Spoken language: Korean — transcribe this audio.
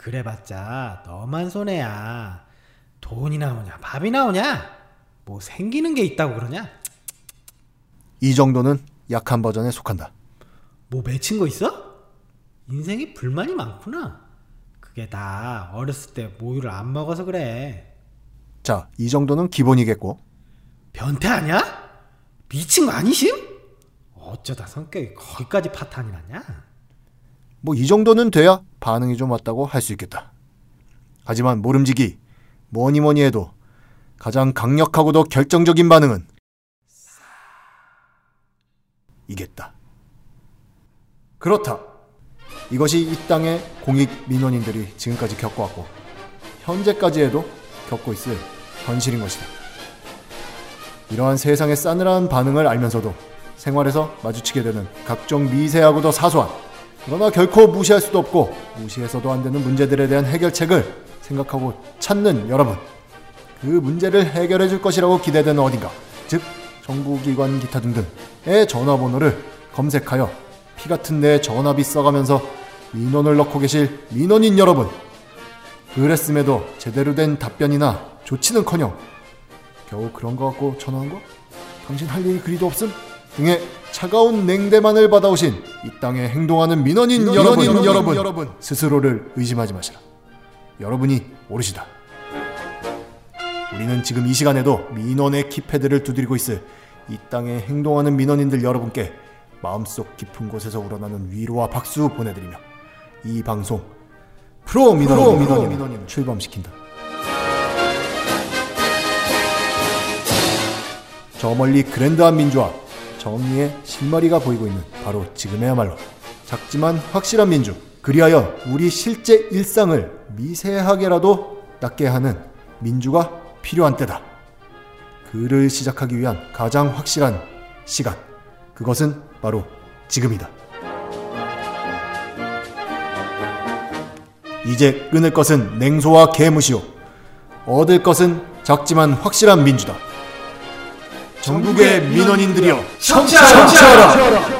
그래봤자 너만 손해야. 돈이 나오냐, 밥이 나오냐? 뭐 생기는 게 있다고 그러냐? 이 정도는 약한 버전에 속한다. 뭐 맺힌 거 있어? 인생에 불만이 많구나. 그게 다 어렸을 때 모유를 안 먹어서 그래. 자, 이 정도는 기본이겠고. 변태 아니야? 미친 거 아니심? 어쩌다 성격이 거기까지 파탄이 났냐? 뭐 이 정도는 돼야 반응이 좀 왔다고 할 수 있겠다. 하지만 모름지기 뭐니 뭐니 해도 가장 강력하고도 결정적인 반응은 이겠다. 그렇다. 이것이 이 땅의 공익 민원인들이 지금까지 겪어왔고 현재까지 해도 겪고 있을 현실인 것이다. 이러한 세상의 싸늘한 반응을 알면서도 생활에서 마주치게 되는 각종 미세하고도 사소한 그러나 결코 무시할 수도 없고 무시해서도 안 되는 문제들에 대한 해결책을 생각하고 찾는 여러분 그 문제를 해결해 줄 것이라고 기대되는 어딘가 즉 정부기관 기타 등등의 전화번호를 검색하여 피 같은 내 전화비 써가면서 민원을 넣고 계실 민원인 여러분 그랬음에도 제대로 된 답변이나 조치는커녕 겨우 그런 거 갖고 전화한 거? 당신 할 일이 그리도 없음? 등의 차가운 냉대만을 받아오신 이 땅에 행동하는 민원인, 민원인 여러분, 여러분, 여러분, 여러분 스스로를 의심하지 마시라. 여러분이 오르시다. 우리는 지금 이 시간에도 민원의 키패드를 두드리고 있을 이 땅에 행동하는 민원인들 여러분께 마음속 깊은 곳에서 우러나는 위로와 박수 보내드리며 이 방송 프로 민원인, 민원인 출범시킨다. 저 멀리 그랜드한 민주화 정의의 실마리가 보이고 있는 바로 지금에야말로 작지만 확실한 민주 그리하여 우리 실제 일상을 미세하게라도 낫게 하는 민주가 필요한 때다. 그를 시작하기 위한 가장 확실한 시간 그것은 바로 지금이다. 이제 끊을 것은 냉소와 개무시오. 얻을 것은 작지만 확실한 민주다. 전국의 민원인들이여 청취하라! 청취하라!